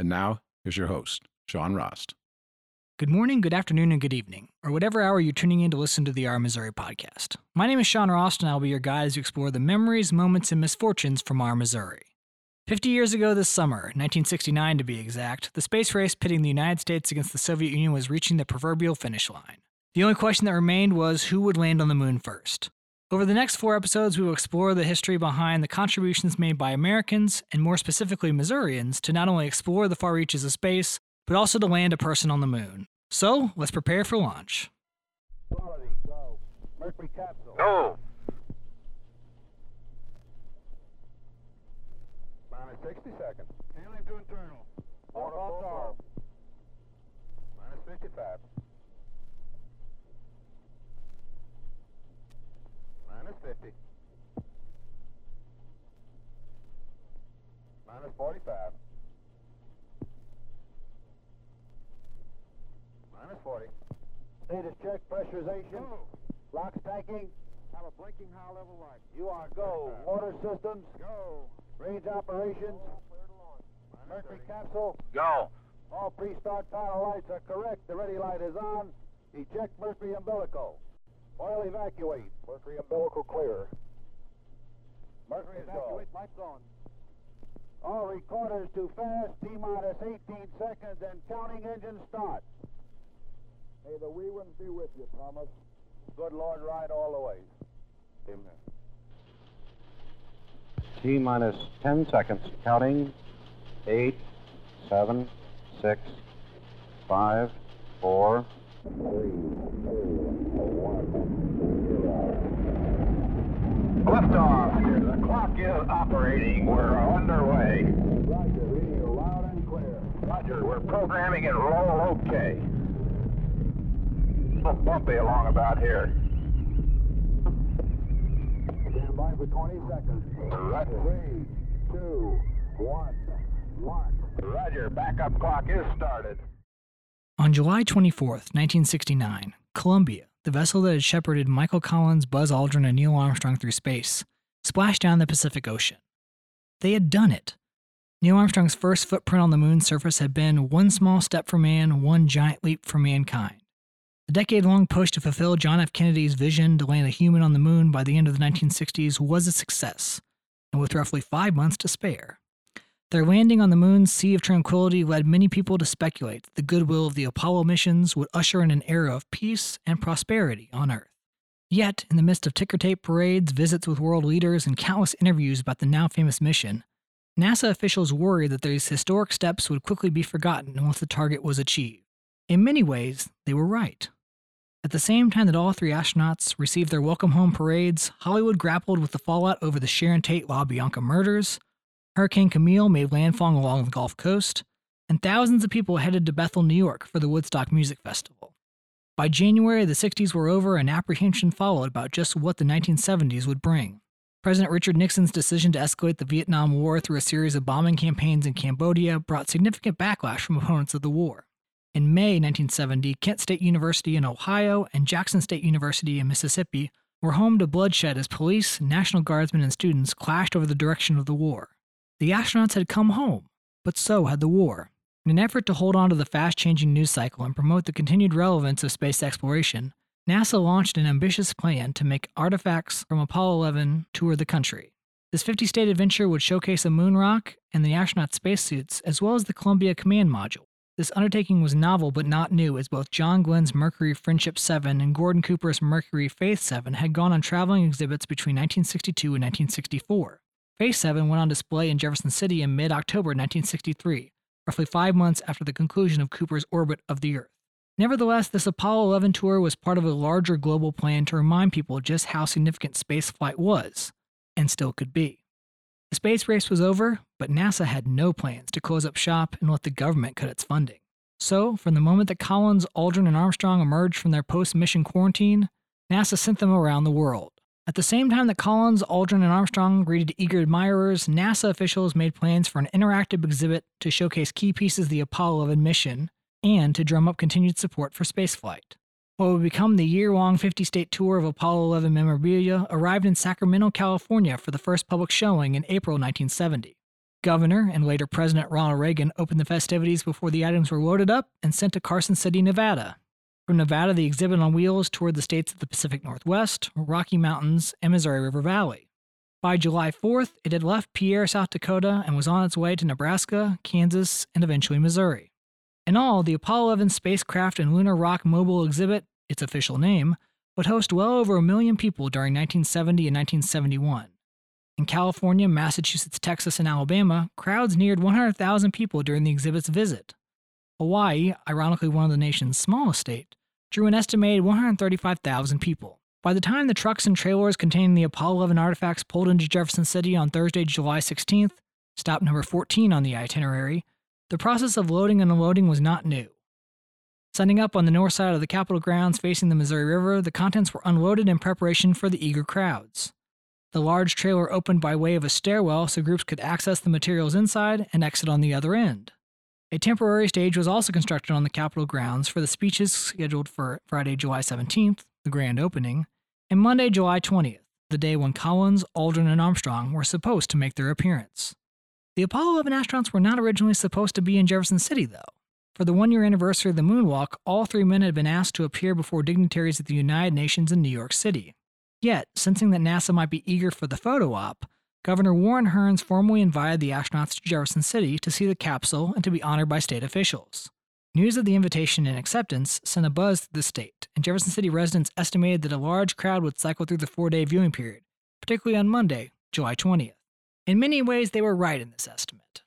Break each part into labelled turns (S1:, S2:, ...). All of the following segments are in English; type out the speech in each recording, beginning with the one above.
S1: And now, here's your host, Sean Rost.
S2: Good morning, good afternoon, and good evening, or whatever hour you're tuning in to listen to the Our Missouri podcast. My name is Sean Rost, and I'll be your guide as you explore the memories, moments, and misfortunes from our Missouri. 50 years ago this summer, 1969 to be exact, the space race pitting the United States against the Soviet Union was reaching the proverbial finish line. The only question that remained was who would land on the moon first. Over the next four episodes, we will explore the history behind the contributions made by Americans, and more specifically Missourians, to not only explore the far reaches of space, but also to land a person on the moon. So, let's prepare for launch.
S3: Quality, go. Mercury capsule.
S4: Go.
S3: Minus forty five. Minus Minus 40. Status check pressurization. Go. LOX tanking. Have a blinking high level light. You are go. Water systems. Go. Range operations. Mercury 30. capsule.
S4: Go.
S3: All pre-start power lights are correct. The ready light is on. Eject Mercury umbilical. Oil evacuate. Mercury umbilical clear. Mercury evacuate. Lights on. All recorders too fast. T minus 18 seconds and counting engine start. May the wee ones be with you, Thomas. Good Lord, ride all the way. Amen.
S4: T minus 10 seconds. Counting. Eight, seven, six, five, four. Liftoff. The clock is operating. We're underway.
S3: Roger, reading you loud and clear.
S4: Roger, we're programming it roll okay. A little bumpy along about here.
S3: Stand by for 20 seconds.
S4: Roger.
S3: Three, two, one, launch.
S4: Roger, backup clock is started.
S2: On July 24th, 1969, Columbia, the vessel that had shepherded Michael Collins, Buzz Aldrin, and Neil Armstrong through space, splashed down the Pacific Ocean. They had done it. Neil Armstrong's first footprint on the moon's surface had been one small step for man, one giant leap for mankind. The decade long push to fulfill John F. Kennedy's vision to land a human on the moon by the end of the 1960s was a success, and with roughly five months to spare. Their landing on the moon's Sea of Tranquility led many people to speculate that the goodwill of the Apollo missions would usher in an era of peace and prosperity on Earth. Yet, in the midst of ticker tape parades, visits with world leaders, and countless interviews about the now famous mission, NASA officials worried that these historic steps would quickly be forgotten once the target was achieved. In many ways, they were right. At the same time that all three astronauts received their welcome home parades, Hollywood grappled with the fallout over the Sharon Tate LaBianca murders, Hurricane Camille made landfall along the Gulf Coast, and thousands of people headed to Bethel, New York for the Woodstock Music Festival. By January, the 60s were over and apprehension followed about just what the 1970s would bring. President Richard Nixon's decision to escalate the Vietnam War through a series of bombing campaigns in Cambodia brought significant backlash from opponents of the war. In May 1970, Kent State University in Ohio and Jackson State University in Mississippi were home to bloodshed as police, National Guardsmen, and students clashed over the direction of the war. The astronauts had come home, but so had the war. In an effort to hold on to the fast changing news cycle and promote the continued relevance of space exploration, NASA launched an ambitious plan to make artifacts from Apollo 11 tour the country. This 50 state adventure would showcase a moon rock and the astronaut spacesuits, as well as the Columbia Command Module. This undertaking was novel but not new, as both John Glenn's Mercury Friendship 7 and Gordon Cooper's Mercury Faith 7 had gone on traveling exhibits between 1962 and 1964. Faith 7 went on display in Jefferson City in mid October 1963, roughly five months after the conclusion of Cooper's orbit of the Earth. Nevertheless, this Apollo 11 tour was part of a larger global plan to remind people just how significant spaceflight was, and still could be. The space race was over, but NASA had no plans to close up shop and let the government cut its funding. So, from the moment that Collins, Aldrin, and Armstrong emerged from their post mission quarantine, NASA sent them around the world. At the same time that Collins, Aldrin, and Armstrong greeted eager admirers, NASA officials made plans for an interactive exhibit to showcase key pieces of the Apollo 11 mission and to drum up continued support for spaceflight. What would become the year long 50 state tour of Apollo 11 memorabilia arrived in Sacramento, California for the first public showing in April 1970. Governor and later President Ronald Reagan opened the festivities before the items were loaded up and sent to Carson City, Nevada. From Nevada, the exhibit on wheels toured the states of the Pacific Northwest, Rocky Mountains, and Missouri River Valley. By July 4th, it had left Pierre, South Dakota, and was on its way to Nebraska, Kansas, and eventually Missouri. In all, the Apollo 11 spacecraft and lunar rock mobile exhibit, its official name, would host well over a million people during 1970 and 1971. In California, Massachusetts, Texas, and Alabama, crowds neared 100,000 people during the exhibit's visit. Hawaii, ironically one of the nation's smallest states, drew an estimated 135,000 people. By the time the trucks and trailers containing the Apollo 11 artifacts pulled into Jefferson City on Thursday, July 16th, stop number 14 on the itinerary, the process of loading and unloading was not new. Setting up on the north side of the Capitol grounds facing the Missouri River, the contents were unloaded in preparation for the eager crowds. The large trailer opened by way of a stairwell so groups could access the materials inside and exit on the other end. A temporary stage was also constructed on the Capitol grounds for the speeches scheduled for Friday, July 17th, the grand opening, and Monday, July 20th, the day when Collins, Aldrin, and Armstrong were supposed to make their appearance. The Apollo 11 astronauts were not originally supposed to be in Jefferson City, though. For the one year anniversary of the moonwalk, all three men had been asked to appear before dignitaries at the United Nations in New York City. Yet, sensing that NASA might be eager for the photo op, Governor Warren Hearnes formally invited the astronauts to Jefferson City to see the capsule and to be honored by state officials. News of the invitation and acceptance sent a buzz through the state, and Jefferson City residents estimated that a large crowd would cycle through the four day viewing period, particularly on Monday, July 20th. In many ways, they were right in this estimate.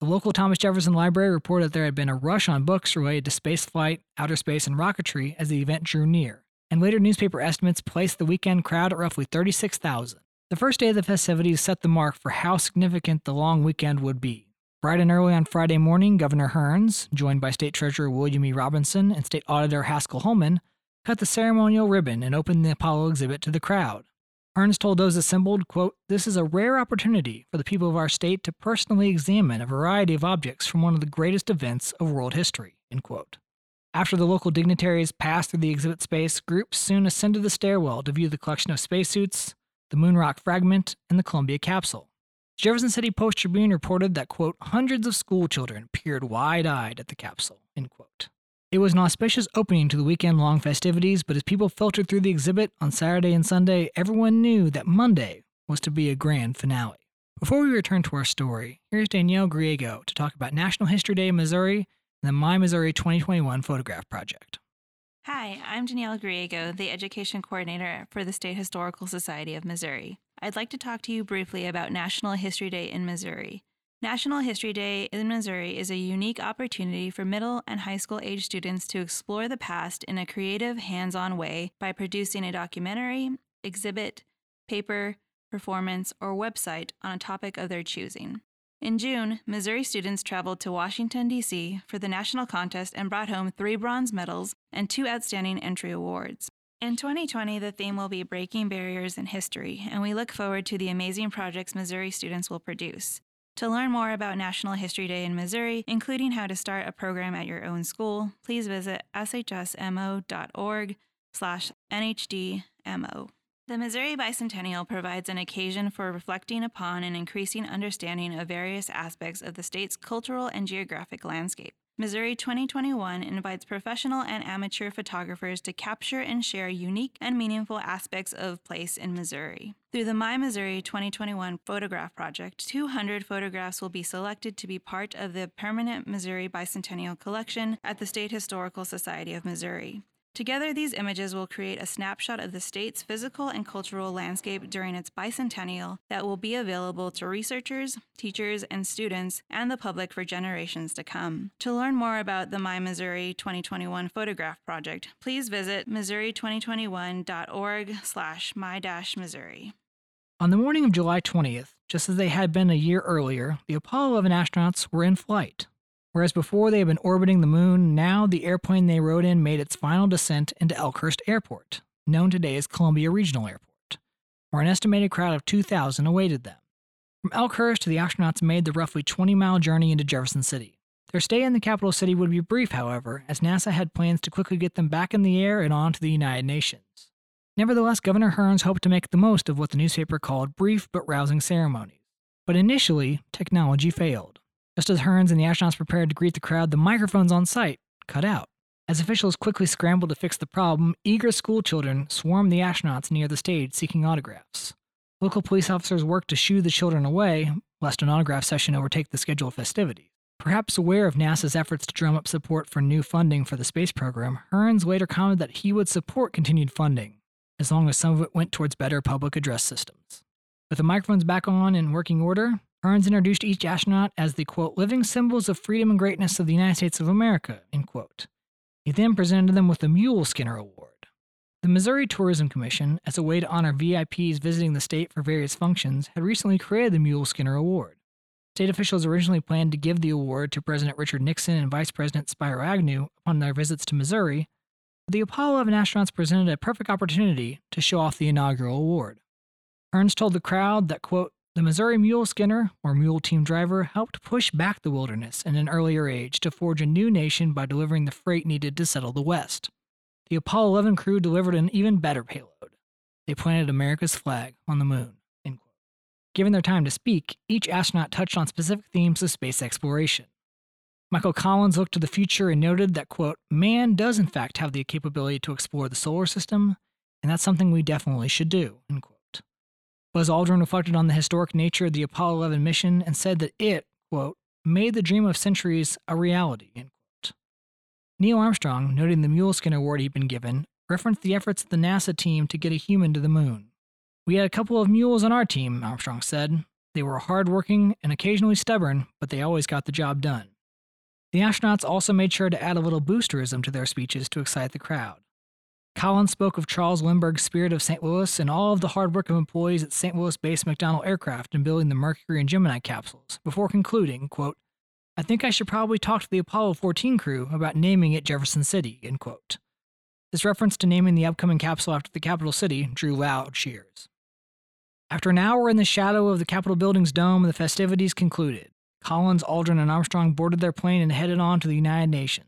S2: The local Thomas Jefferson Library reported that there had been a rush on books related to spaceflight, outer space, and rocketry as the event drew near, and later newspaper estimates placed the weekend crowd at roughly 36,000. The first day of the festivities set the mark for how significant the long weekend would be. Bright and early on Friday morning, Governor Hearnes, joined by State Treasurer William E. Robinson and State Auditor Haskell Holman, cut the ceremonial ribbon and opened the Apollo exhibit to the crowd. Hearnes told those assembled, quote, This is a rare opportunity for the people of our state to personally examine a variety of objects from one of the greatest events of world history, end quote. After the local dignitaries passed through the exhibit space, groups soon ascended the stairwell to view the collection of spacesuits, the Moonrock fragment, and the Columbia capsule. Jefferson City Post Tribune reported that, quote, hundreds of schoolchildren peered wide eyed at the capsule, end quote. It was an auspicious opening to the weekend long festivities, but as people filtered through the exhibit on Saturday and Sunday, everyone knew that Monday was to be a grand finale. Before we return to our story, here's Danielle Griego to talk about National History Day in Missouri and the My Missouri 2021 Photograph Project.
S5: Hi, I'm Danielle Griego, the Education Coordinator for the State Historical Society of Missouri. I'd like to talk to you briefly about National History Day in Missouri. National History Day in Missouri is a unique opportunity for middle and high school age students to explore the past in a creative, hands on way by producing a documentary, exhibit, paper, performance, or website on a topic of their choosing. In June, Missouri students traveled to Washington, D.C. for the national contest and brought home three bronze medals and two outstanding entry awards. In 2020, the theme will be Breaking Barriers in History, and we look forward to the amazing projects Missouri students will produce. To learn more about National History Day in Missouri, including how to start a program at your own school, please visit shsmo.org slash nhdmo. The Missouri Bicentennial provides an occasion for reflecting upon and increasing understanding of various aspects of the state's cultural and geographic landscape. Missouri 2021 invites professional and amateur photographers to capture and share unique and meaningful aspects of place in Missouri. Through the My Missouri 2021 Photograph Project, 200 photographs will be selected to be part of the permanent Missouri Bicentennial Collection at the State Historical Society of Missouri. Together, these images will create a snapshot of the state's physical and cultural landscape during its bicentennial that will be available to researchers, teachers, and students and the public for generations to come. To learn more about the My Missouri 2021 Photograph Project, please visit missouri2021.org slash my-missouri.
S2: On the morning of July 20th, just as they had been a year earlier, the Apollo 11 astronauts were in flight. Whereas before they had been orbiting the moon, now the airplane they rode in made its final descent into Elkhurst Airport, known today as Columbia Regional Airport, where an estimated crowd of 2,000 awaited them. From Elkhurst, the astronauts made the roughly 20 mile journey into Jefferson City. Their stay in the capital city would be brief, however, as NASA had plans to quickly get them back in the air and on to the United Nations. Nevertheless, Governor Hearnes hoped to make the most of what the newspaper called brief but rousing ceremonies. But initially, technology failed. Just as Hearnes and the astronauts prepared to greet the crowd, the microphones on site cut out. As officials quickly scrambled to fix the problem, eager schoolchildren swarmed the astronauts near the stage seeking autographs. Local police officers worked to shoo the children away, lest an autograph session overtake the scheduled festivities. Perhaps aware of NASA's efforts to drum up support for new funding for the space program, Hearnes later commented that he would support continued funding, as long as some of it went towards better public address systems. With the microphones back on and working order, Hearnes introduced each astronaut as the quote, living symbols of freedom and greatness of the United States of America, end quote. He then presented them with the Mule Skinner Award. The Missouri Tourism Commission, as a way to honor VIPs visiting the state for various functions, had recently created the Mule Skinner Award. State officials originally planned to give the award to President Richard Nixon and Vice President Spiro Agnew upon their visits to Missouri, but the Apollo 11 astronauts presented a perfect opportunity to show off the inaugural award. Hearnes told the crowd that, quote, the Missouri Mule Skinner, or Mule Team Driver, helped push back the wilderness in an earlier age to forge a new nation by delivering the freight needed to settle the West the Apollo 11 crew delivered an even better payload. They planted America's flag on the moon. Given their time to speak, each astronaut touched on specific themes of space exploration. Michael Collins looked to the future and noted that, quote, man does in fact have the capability to explore the solar system, and that's something we definitely should do, end quote. Buzz Aldrin reflected on the historic nature of the Apollo 11 mission and said that it, quote, made the dream of centuries a reality, end Neil Armstrong, noting the Muleskin Award he'd been given, referenced the efforts of the NASA team to get a human to the moon. We had a couple of mules on our team, Armstrong said. They were hardworking and occasionally stubborn, but they always got the job done. The astronauts also made sure to add a little boosterism to their speeches to excite the crowd. Collins spoke of Charles Lindbergh's spirit of St. Louis and all of the hard work of employees at St. Louis based McDonnell Aircraft in building the Mercury and Gemini capsules, before concluding, quote, I think I should probably talk to the Apollo 14 crew about naming it Jefferson City, end quote. This reference to naming the upcoming capsule after the capital city drew loud cheers. After an hour in the shadow of the Capitol building's dome, the festivities concluded. Collins, Aldrin, and Armstrong boarded their plane and headed on to the United Nations.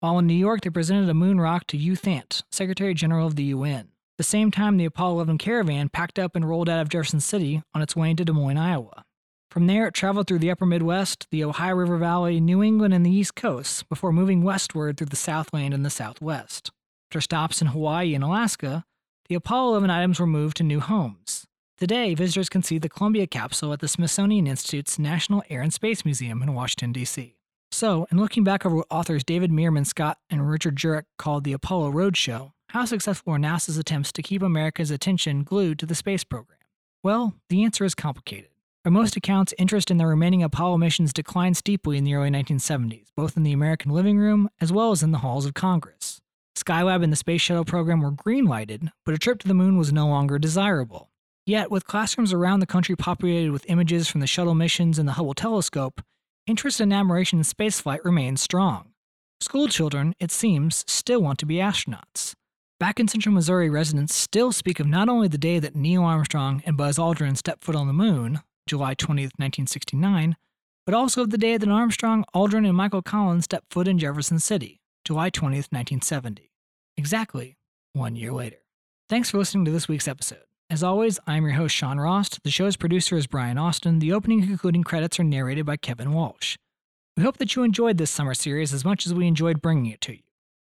S2: While in New York, they presented a moon rock to U Thant, Secretary General of the UN. The same time, the Apollo 11 caravan packed up and rolled out of Jefferson City on its way into Des Moines, Iowa. From there, it traveled through the upper Midwest, the Ohio River Valley, New England, and the East Coast before moving westward through the Southland and the Southwest. After stops in Hawaii and Alaska, the Apollo 11 items were moved to new homes. Today, visitors can see the Columbia capsule at the Smithsonian Institute's National Air and Space Museum in Washington, D.C. So, in looking back over what authors David Meerman Scott and Richard Jurek called the Apollo Roadshow, how successful were NASA's attempts to keep America's attention glued to the space program? Well, the answer is complicated. By most accounts, interest in the remaining Apollo missions declined steeply in the early 1970s, both in the American living room as well as in the halls of Congress. Skylab and the Space Shuttle program were green-lighted, but a trip to the moon was no longer desirable. Yet, with classrooms around the country populated with images from the shuttle missions and the Hubble telescope, interest and admiration in spaceflight remains strong. Schoolchildren, it seems, still want to be astronauts. Back in central Missouri, residents still speak of not only the day that Neil Armstrong and Buzz Aldrin stepped foot on the moon, July 20th, 1969, but also of the day that Armstrong, Aldrin, and Michael Collins stepped foot in Jefferson City, July 20th, 1970. Exactly one year later. Thanks for listening to this week's episode. As always, I'm your host, Sean Rost. The show's producer is Brian Austin. The opening and concluding credits are narrated by Kevin Walsh. We hope that you enjoyed this summer series as much as we enjoyed bringing it to you.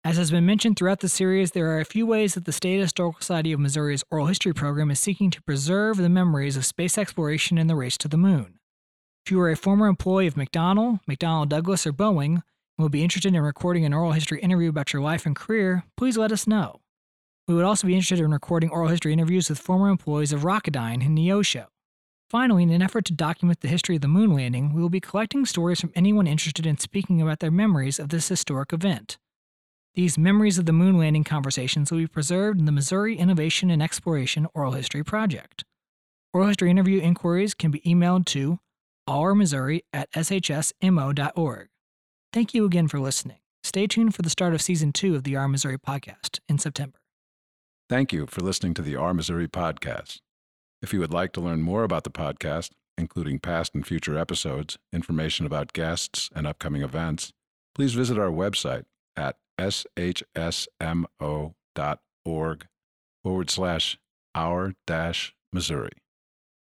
S2: As has been mentioned throughout the series, there are a few ways that the State Historical Society of Missouri's Oral History program is seeking to preserve the memories of space exploration and the race to the moon. If you are a former employee of McDonnell, McDonnell Douglas, or Boeing, and would be interested in recording an oral history interview about your life and career, please let us know. We would also be interested in recording oral history interviews with former employees of Rocketdyne and Neosho. Finally, in an effort to document the history of the moon landing, we will be collecting stories from anyone interested in speaking about their memories of this historic event. These Memories of the Moon Landing conversations will be preserved in the Missouri Innovation and Exploration Oral History Project. Oral history interview inquiries can be emailed to ourmissouri at shsmo.org. Thank you again for listening. Stay tuned for the start of season two of the Our Missouri podcast in September.
S1: Thank you for listening to the Our Missouri podcast. If you would like to learn more about the podcast, including past and future episodes, information about guests, and upcoming events, please visit our website at shsmo.org forward slash our dash Missouri.